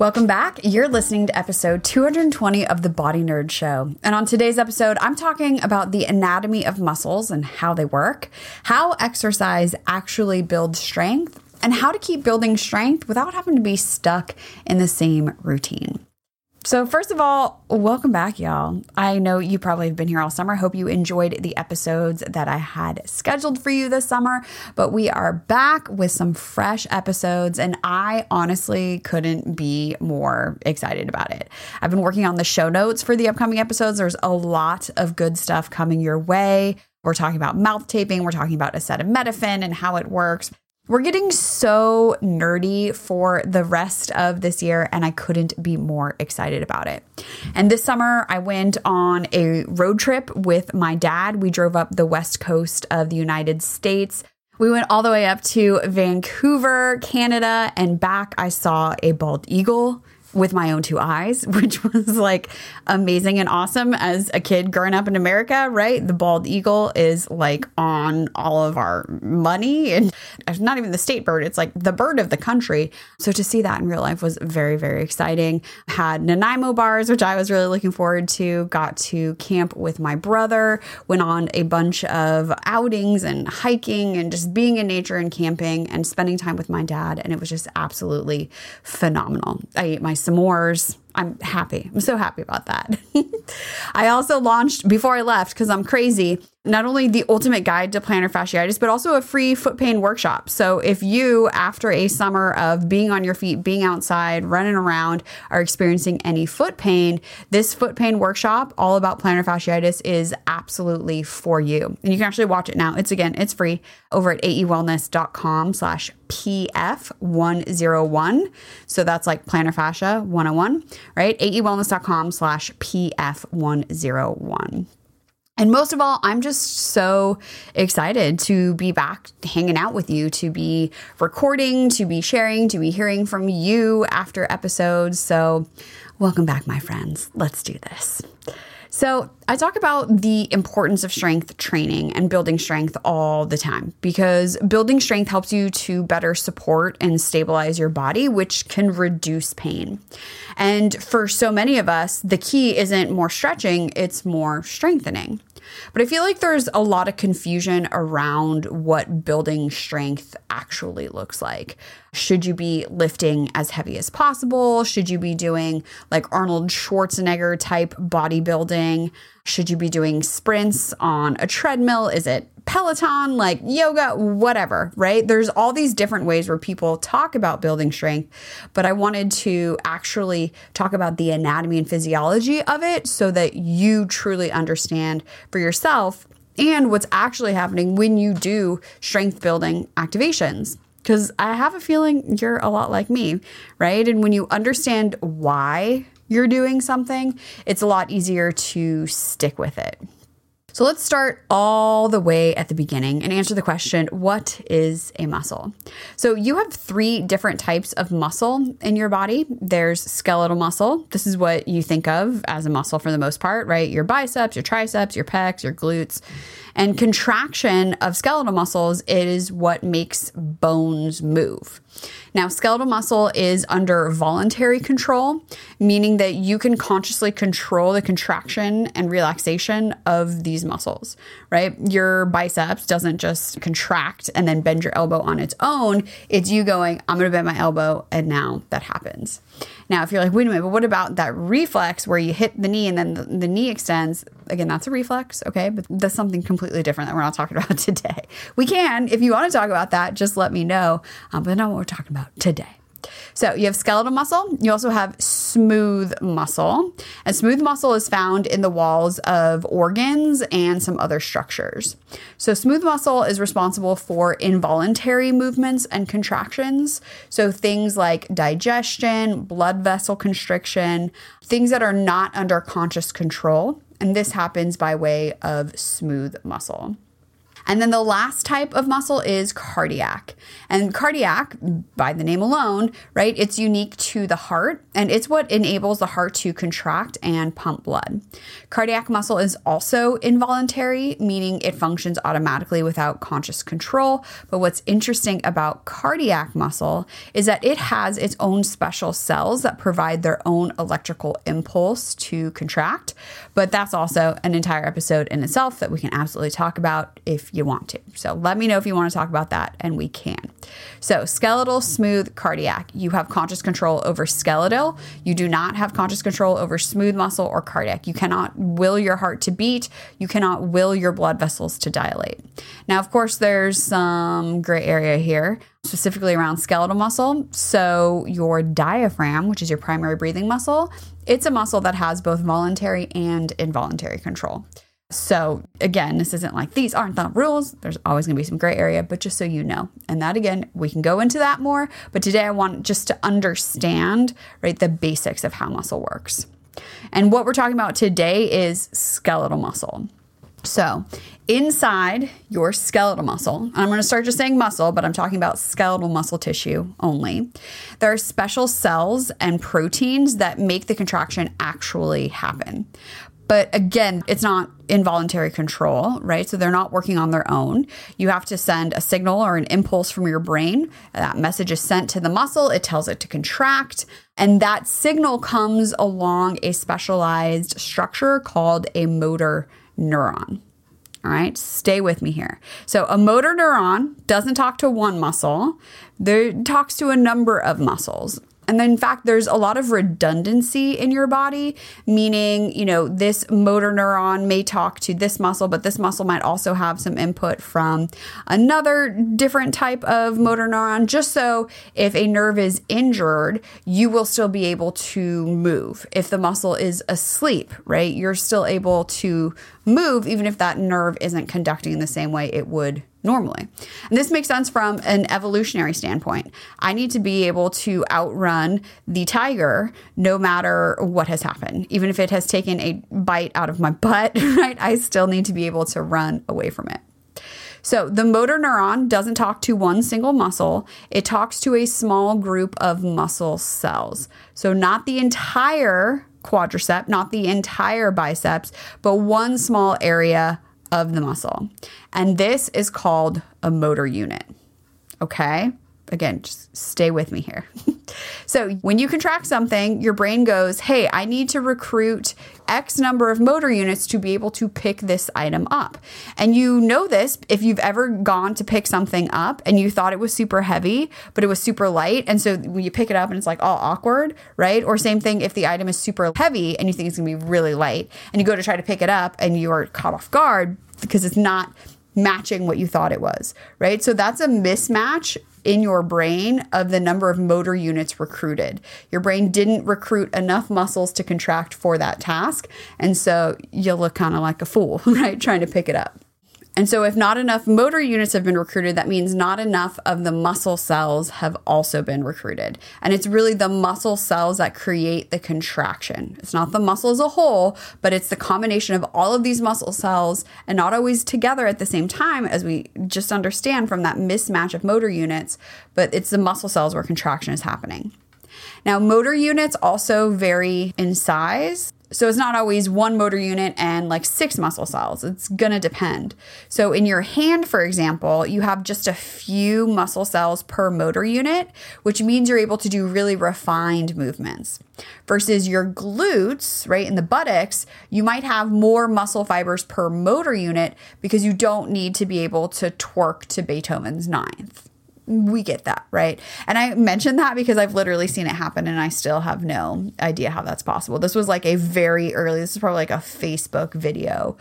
Welcome back. You're listening to episode 220 of the Body Nerd Show. And on today's episode, I'm talking about the anatomy of muscles and how they work, how exercise actually builds strength, and how to keep building strength without having to be stuck in the same routine. So, first of all, welcome back, y'all. I know you probably have been here all summer. I hope you enjoyed the episodes that I had scheduled for you this summer, but we are back with some fresh episodes, and I honestly couldn't be more excited about it. I've been working on the show notes for the upcoming episodes. There's a lot of good stuff coming your way. We're talking about mouth taping, we're talking about acetaminophen and how it works. We're getting so nerdy for the rest of this year, and I couldn't be more excited about it. And this summer, I went on a road trip with my dad. We drove up the west coast of the United States. We went all the way up to Vancouver, Canada, and back. I saw a bald eagle with my own two eyes, which was like amazing and awesome as a kid growing up in America, right? The bald eagle is like on all of our money and not even the state bird, it's like the bird of the country. So to see that in real life was very, very exciting. Had Nanaimo bars, which I was really looking forward to. Got to camp with my brother, went on a bunch of outings and hiking and just being in nature and camping and spending time with my dad. And it was just absolutely phenomenal. I ate my s'mores. I'm happy. I'm so happy about that. I also launched before I left because I'm crazy not only the ultimate guide to plantar fasciitis, but also a free foot pain workshop. So if you, after a summer of being on your feet, being outside, running around, are experiencing any foot pain, this foot pain workshop, all about plantar fasciitis, is absolutely for you. And you can actually watch it now. It's again, it's free over at aewellness.com slash PF101. So that's like plantar fascia 101, right? aewellness.com slash PF101. And most of all, I'm just so excited to be back hanging out with you, to be recording, to be sharing, to be hearing from you after episodes. So, welcome back, my friends. Let's do this. So, I talk about the importance of strength training and building strength all the time because building strength helps you to better support and stabilize your body, which can reduce pain. And for so many of us, the key isn't more stretching, it's more strengthening. But I feel like there's a lot of confusion around what building strength actually looks like. Should you be lifting as heavy as possible? Should you be doing like Arnold Schwarzenegger type bodybuilding? Should you be doing sprints on a treadmill? Is it Peloton, like yoga, whatever, right? There's all these different ways where people talk about building strength, but I wanted to actually talk about the anatomy and physiology of it so that you truly understand for yourself and what's actually happening when you do strength building activations. Because I have a feeling you're a lot like me, right? And when you understand why you're doing something, it's a lot easier to stick with it. So let's start all the way at the beginning and answer the question what is a muscle? So you have three different types of muscle in your body. There's skeletal muscle. This is what you think of as a muscle for the most part, right? Your biceps, your triceps, your pecs, your glutes. And contraction of skeletal muscles is what makes bones move. Now, skeletal muscle is under voluntary control, meaning that you can consciously control the contraction and relaxation of these muscles, right? Your biceps doesn't just contract and then bend your elbow on its own. It's you going, I'm going to bend my elbow, and now that happens. Now, if you're like, wait a minute, but what about that reflex where you hit the knee and then the, the knee extends? Again, that's a reflex, okay? But that's something completely different that we're not talking about today. We can, if you want to talk about that, just let me know. Um, but not what we're talking about today. So you have skeletal muscle. You also have smooth muscle. And smooth muscle is found in the walls of organs and some other structures. So smooth muscle is responsible for involuntary movements and contractions. So things like digestion, blood vessel constriction, things that are not under conscious control. And this happens by way of smooth muscle. And then the last type of muscle is cardiac. And cardiac, by the name alone, right, it's unique to the heart and it's what enables the heart to contract and pump blood. Cardiac muscle is also involuntary, meaning it functions automatically without conscious control. But what's interesting about cardiac muscle is that it has its own special cells that provide their own electrical impulse to contract. But that's also an entire episode in itself that we can absolutely talk about if you want to. So let me know if you want to talk about that, and we can. So, skeletal, smooth, cardiac. You have conscious control over skeletal. You do not have conscious control over smooth muscle or cardiac. You cannot will your heart to beat. You cannot will your blood vessels to dilate. Now, of course, there's some gray area here specifically around skeletal muscle. So, your diaphragm, which is your primary breathing muscle, it's a muscle that has both voluntary and involuntary control. So, again, this isn't like these aren't the rules. There's always going to be some gray area, but just so you know. And that again, we can go into that more, but today I want just to understand, right, the basics of how muscle works. And what we're talking about today is skeletal muscle. So, inside your skeletal muscle, I'm going to start just saying muscle, but I'm talking about skeletal muscle tissue only. There are special cells and proteins that make the contraction actually happen. But again, it's not involuntary control, right? So they're not working on their own. You have to send a signal or an impulse from your brain. That message is sent to the muscle, it tells it to contract. And that signal comes along a specialized structure called a motor neuron. All right, stay with me here. So, a motor neuron doesn't talk to one muscle, it talks to a number of muscles. And in fact, there's a lot of redundancy in your body, meaning, you know, this motor neuron may talk to this muscle, but this muscle might also have some input from another different type of motor neuron, just so if a nerve is injured, you will still be able to move. If the muscle is asleep, right, you're still able to move even if that nerve isn't conducting in the same way it would normally. And this makes sense from an evolutionary standpoint. I need to be able to outrun the tiger no matter what has happened. Even if it has taken a bite out of my butt, right? I still need to be able to run away from it. So, the motor neuron doesn't talk to one single muscle, it talks to a small group of muscle cells. So, not the entire quadricep, not the entire biceps, but one small area of the muscle. And this is called a motor unit. Okay? Again, just stay with me here. so, when you contract something, your brain goes, Hey, I need to recruit X number of motor units to be able to pick this item up. And you know this if you've ever gone to pick something up and you thought it was super heavy, but it was super light. And so when you pick it up and it's like all awkward, right? Or same thing if the item is super heavy and you think it's gonna be really light and you go to try to pick it up and you are caught off guard because it's not matching what you thought it was, right? So that's a mismatch in your brain of the number of motor units recruited. Your brain didn't recruit enough muscles to contract for that task. And so you look kind of like a fool, right? Trying to pick it up. And so, if not enough motor units have been recruited, that means not enough of the muscle cells have also been recruited. And it's really the muscle cells that create the contraction. It's not the muscle as a whole, but it's the combination of all of these muscle cells and not always together at the same time, as we just understand from that mismatch of motor units, but it's the muscle cells where contraction is happening. Now, motor units also vary in size. So it's not always one motor unit and like six muscle cells. It's going to depend. So in your hand, for example, you have just a few muscle cells per motor unit, which means you're able to do really refined movements. Versus your glutes, right, in the buttocks, you might have more muscle fibers per motor unit because you don't need to be able to twerk to Beethoven's ninth we get that, right? And I mentioned that because I've literally seen it happen and I still have no idea how that's possible. This was like a very early, this is probably like a Facebook video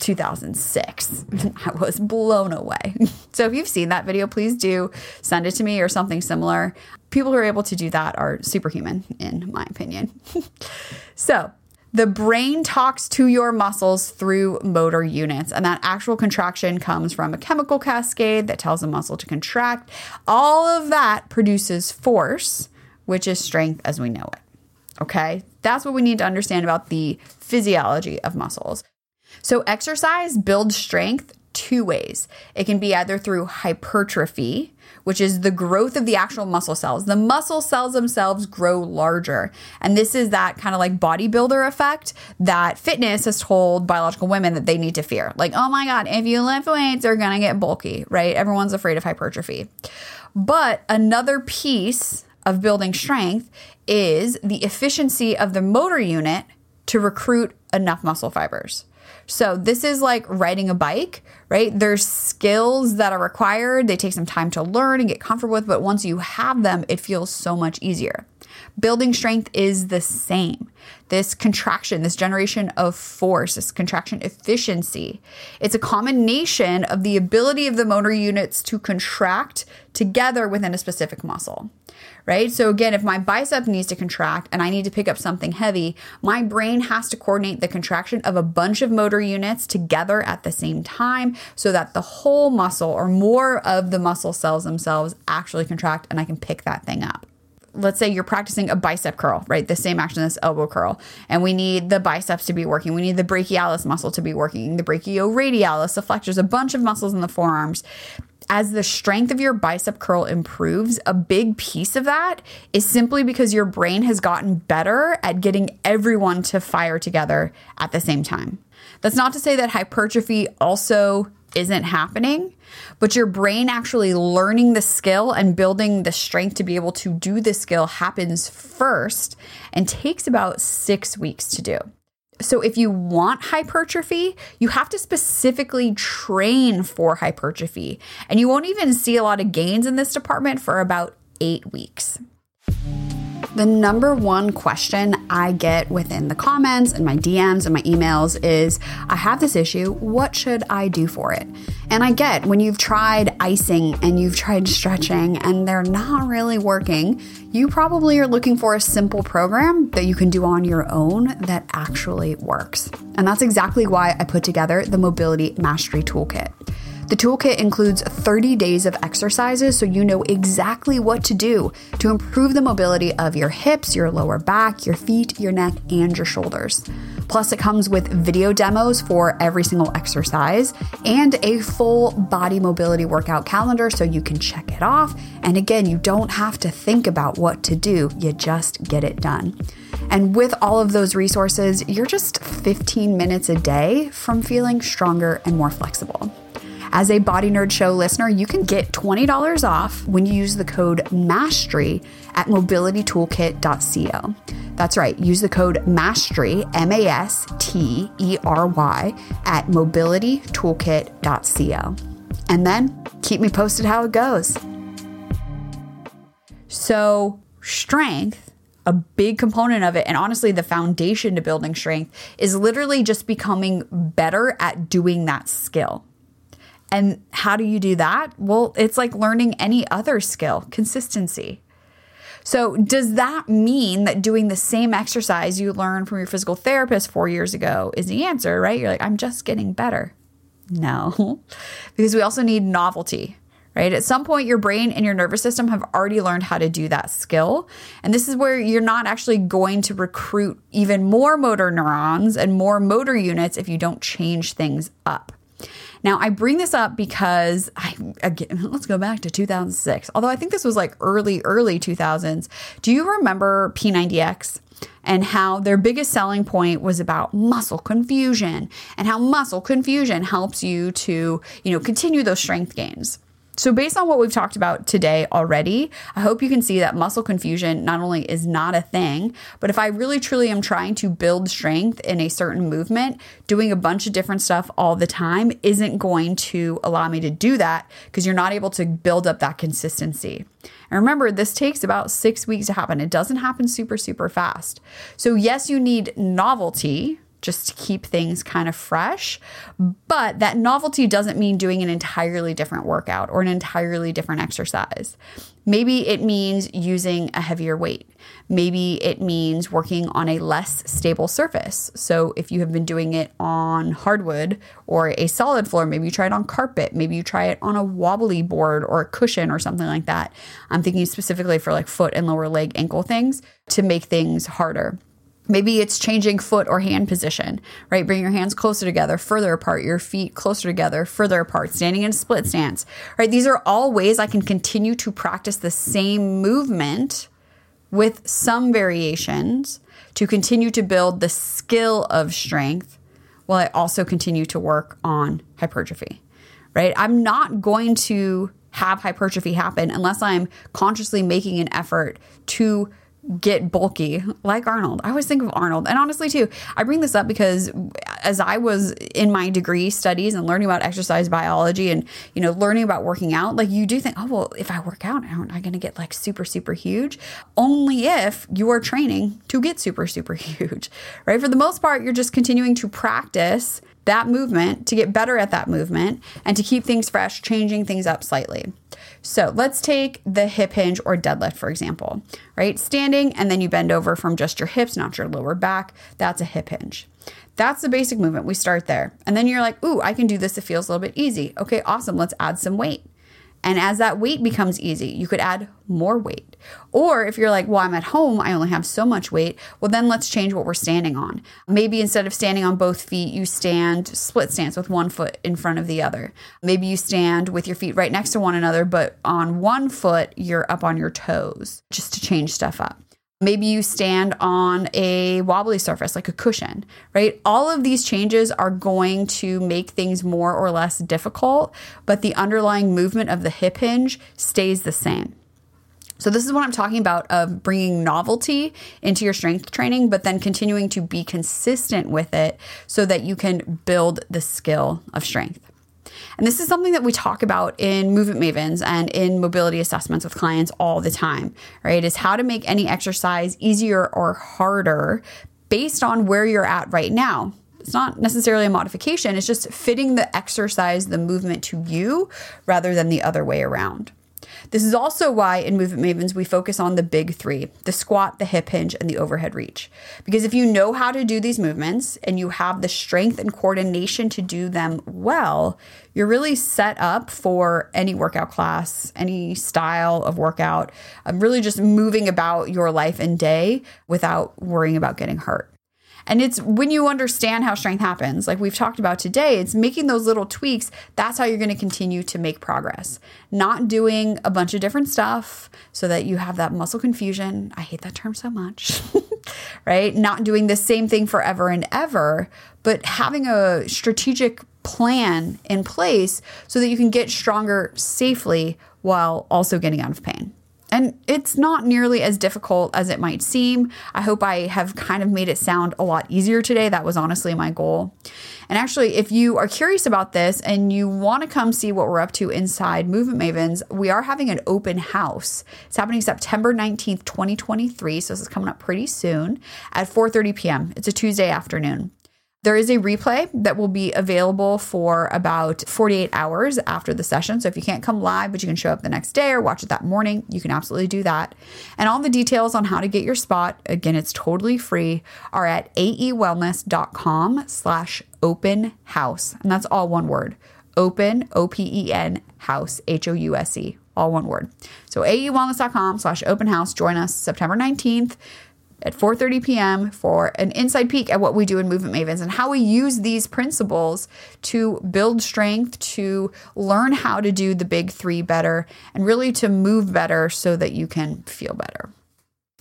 2006. I was blown away. So if you've seen that video, please do send it to me or something similar. People who are able to do that are superhuman, in my opinion. so, the brain talks to your muscles through motor units, and that actual contraction comes from a chemical cascade that tells the muscle to contract. All of that produces force, which is strength as we know it. Okay, that's what we need to understand about the physiology of muscles. So, exercise builds strength two ways. It can be either through hypertrophy, which is the growth of the actual muscle cells. The muscle cells themselves grow larger. And this is that kind of like bodybuilder effect that fitness has told biological women that they need to fear. Like, oh my God, if you lift weights, they're going to get bulky, right? Everyone's afraid of hypertrophy. But another piece of building strength is the efficiency of the motor unit to recruit enough muscle fibers. So this is like riding a bike, right? There's skills that are required. They take some time to learn and get comfortable with, but once you have them, it feels so much easier. Building strength is the same. This contraction, this generation of force, this contraction efficiency, it's a combination of the ability of the motor units to contract together within a specific muscle right? So again, if my bicep needs to contract and I need to pick up something heavy, my brain has to coordinate the contraction of a bunch of motor units together at the same time so that the whole muscle or more of the muscle cells themselves actually contract and I can pick that thing up let's say you're practicing a bicep curl, right? The same action as elbow curl. And we need the biceps to be working. We need the brachialis muscle to be working, the brachioradialis, the flexors, a bunch of muscles in the forearms as the strength of your bicep curl improves, a big piece of that is simply because your brain has gotten better at getting everyone to fire together at the same time. That's not to say that hypertrophy also isn't happening, but your brain actually learning the skill and building the strength to be able to do the skill happens first and takes about six weeks to do. So, if you want hypertrophy, you have to specifically train for hypertrophy. And you won't even see a lot of gains in this department for about eight weeks. The number one question I get within the comments and my DMs and my emails is I have this issue. What should I do for it? And I get when you've tried icing and you've tried stretching and they're not really working, you probably are looking for a simple program that you can do on your own that actually works. And that's exactly why I put together the Mobility Mastery Toolkit. The toolkit includes 30 days of exercises so you know exactly what to do to improve the mobility of your hips, your lower back, your feet, your neck, and your shoulders. Plus, it comes with video demos for every single exercise and a full body mobility workout calendar so you can check it off. And again, you don't have to think about what to do, you just get it done. And with all of those resources, you're just 15 minutes a day from feeling stronger and more flexible. As a Body Nerd Show listener, you can get $20 off when you use the code MASTERY at mobilitytoolkit.co. That's right, use the code MASTERY, M A S T E R Y, at mobilitytoolkit.co. And then keep me posted how it goes. So, strength a big component of it, and honestly, the foundation to building strength is literally just becoming better at doing that skill. And how do you do that? Well, it's like learning any other skill consistency. So, does that mean that doing the same exercise you learned from your physical therapist four years ago is the answer, right? You're like, I'm just getting better. No, because we also need novelty, right? At some point, your brain and your nervous system have already learned how to do that skill. And this is where you're not actually going to recruit even more motor neurons and more motor units if you don't change things up. Now, I bring this up because I again, let's go back to 2006. Although I think this was like early early 2000s. Do you remember P90X? and how their biggest selling point was about muscle confusion and how muscle confusion helps you to, you know, continue those strength gains. So, based on what we've talked about today already, I hope you can see that muscle confusion not only is not a thing, but if I really truly am trying to build strength in a certain movement, doing a bunch of different stuff all the time isn't going to allow me to do that because you're not able to build up that consistency. And remember, this takes about six weeks to happen. It doesn't happen super, super fast. So, yes, you need novelty just to keep things kind of fresh. But that novelty doesn't mean doing an entirely different workout or an entirely different exercise. Maybe it means using a heavier weight. Maybe it means working on a less stable surface. So, if you have been doing it on hardwood or a solid floor, maybe you try it on carpet, maybe you try it on a wobbly board or a cushion or something like that. I'm thinking specifically for like foot and lower leg ankle things to make things harder. Maybe it's changing foot or hand position, right? Bring your hands closer together, further apart, your feet closer together, further apart, standing in a split stance, right? These are all ways I can continue to practice the same movement with some variations to continue to build the skill of strength while I also continue to work on hypertrophy, right? I'm not going to have hypertrophy happen unless I'm consciously making an effort to get bulky like Arnold. I always think of Arnold. And honestly, too, I bring this up because as I was in my degree studies and learning about exercise biology and, you know, learning about working out, like you do think, oh, well, if I work out, aren't I going to get like super, super huge? Only if you are training to get super, super huge, right? For the most part, you're just continuing to practice that movement to get better at that movement and to keep things fresh, changing things up slightly. So let's take the hip hinge or deadlift, for example, right? Standing and then you bend over from just your hips, not your lower back. That's a hip hinge. That's the basic movement. We start there. And then you're like, ooh, I can do this. It feels a little bit easy. Okay, awesome. Let's add some weight. And as that weight becomes easy, you could add more weight. Or if you're like, well, I'm at home, I only have so much weight, well, then let's change what we're standing on. Maybe instead of standing on both feet, you stand split stance with one foot in front of the other. Maybe you stand with your feet right next to one another, but on one foot, you're up on your toes just to change stuff up. Maybe you stand on a wobbly surface like a cushion, right? All of these changes are going to make things more or less difficult, but the underlying movement of the hip hinge stays the same. So, this is what I'm talking about of bringing novelty into your strength training, but then continuing to be consistent with it so that you can build the skill of strength. And this is something that we talk about in Movement Mavens and in mobility assessments with clients all the time, right? Is how to make any exercise easier or harder based on where you're at right now. It's not necessarily a modification, it's just fitting the exercise, the movement to you rather than the other way around. This is also why in Movement Mavens we focus on the big three the squat, the hip hinge, and the overhead reach. Because if you know how to do these movements and you have the strength and coordination to do them well, you're really set up for any workout class, any style of workout, um, really just moving about your life and day without worrying about getting hurt. And it's when you understand how strength happens, like we've talked about today, it's making those little tweaks. That's how you're going to continue to make progress. Not doing a bunch of different stuff so that you have that muscle confusion. I hate that term so much, right? Not doing the same thing forever and ever, but having a strategic plan in place so that you can get stronger safely while also getting out of pain. And it's not nearly as difficult as it might seem. I hope I have kind of made it sound a lot easier today. That was honestly my goal. And actually, if you are curious about this and you want to come see what we're up to inside Movement Mavens, we are having an open house. It's happening September 19th, 2023. So this is coming up pretty soon at 4:30 p.m. It's a Tuesday afternoon. There is a replay that will be available for about 48 hours after the session. So if you can't come live, but you can show up the next day or watch it that morning, you can absolutely do that. And all the details on how to get your spot, again, it's totally free, are at aewellness.com slash open house. And that's all one word. Open, O-P-E-N, house, H-O-U-S-E, all one word. So aewellness.com slash open house. Join us September 19th at 4:30 p.m. for an inside peek at what we do in Movement Mavens and how we use these principles to build strength, to learn how to do the big 3 better and really to move better so that you can feel better.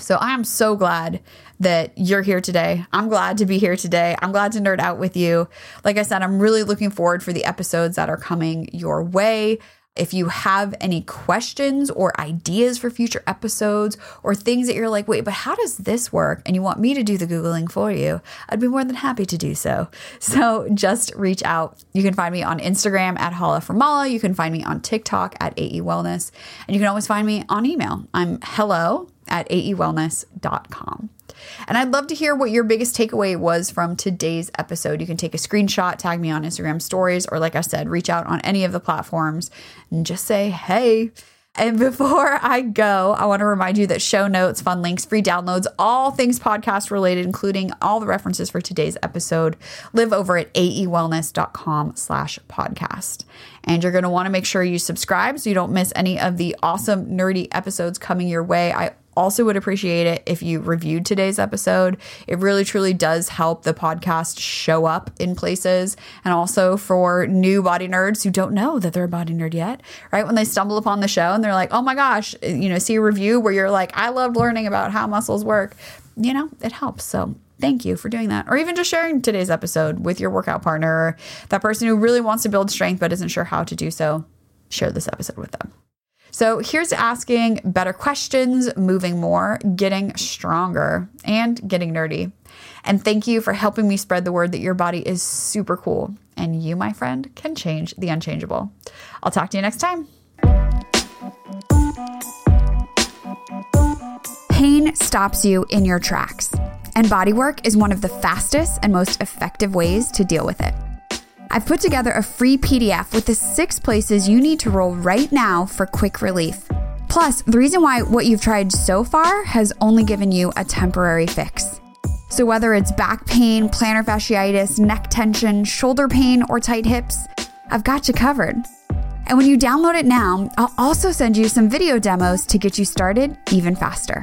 So I am so glad that you're here today. I'm glad to be here today. I'm glad to nerd out with you. Like I said, I'm really looking forward for the episodes that are coming your way. If you have any questions or ideas for future episodes or things that you're like, wait, but how does this work? And you want me to do the Googling for you, I'd be more than happy to do so. So just reach out. You can find me on Instagram at Hala from Mala. You can find me on TikTok at AE Wellness. And you can always find me on email. I'm hello at aewellness.com. And I'd love to hear what your biggest takeaway was from today's episode. You can take a screenshot, tag me on Instagram stories, or like I said, reach out on any of the platforms and just say, hey. And before I go, I want to remind you that show notes, fun links, free downloads, all things podcast related, including all the references for today's episode, live over at aewellness.com slash podcast. And you're going to want to make sure you subscribe so you don't miss any of the awesome nerdy episodes coming your way. I also would appreciate it if you reviewed today's episode. It really truly does help the podcast show up in places and also for new body nerds who don't know that they're a body nerd yet, right? When they stumble upon the show and they're like, "Oh my gosh, you know, see a review where you're like, "I loved learning about how muscles work." You know, it helps. So, thank you for doing that. Or even just sharing today's episode with your workout partner or that person who really wants to build strength but isn't sure how to do so. Share this episode with them. So here's asking better questions, moving more, getting stronger, and getting nerdy. And thank you for helping me spread the word that your body is super cool and you, my friend, can change the unchangeable. I'll talk to you next time. Pain stops you in your tracks, and bodywork is one of the fastest and most effective ways to deal with it. I've put together a free PDF with the six places you need to roll right now for quick relief. Plus, the reason why what you've tried so far has only given you a temporary fix. So, whether it's back pain, plantar fasciitis, neck tension, shoulder pain, or tight hips, I've got you covered. And when you download it now, I'll also send you some video demos to get you started even faster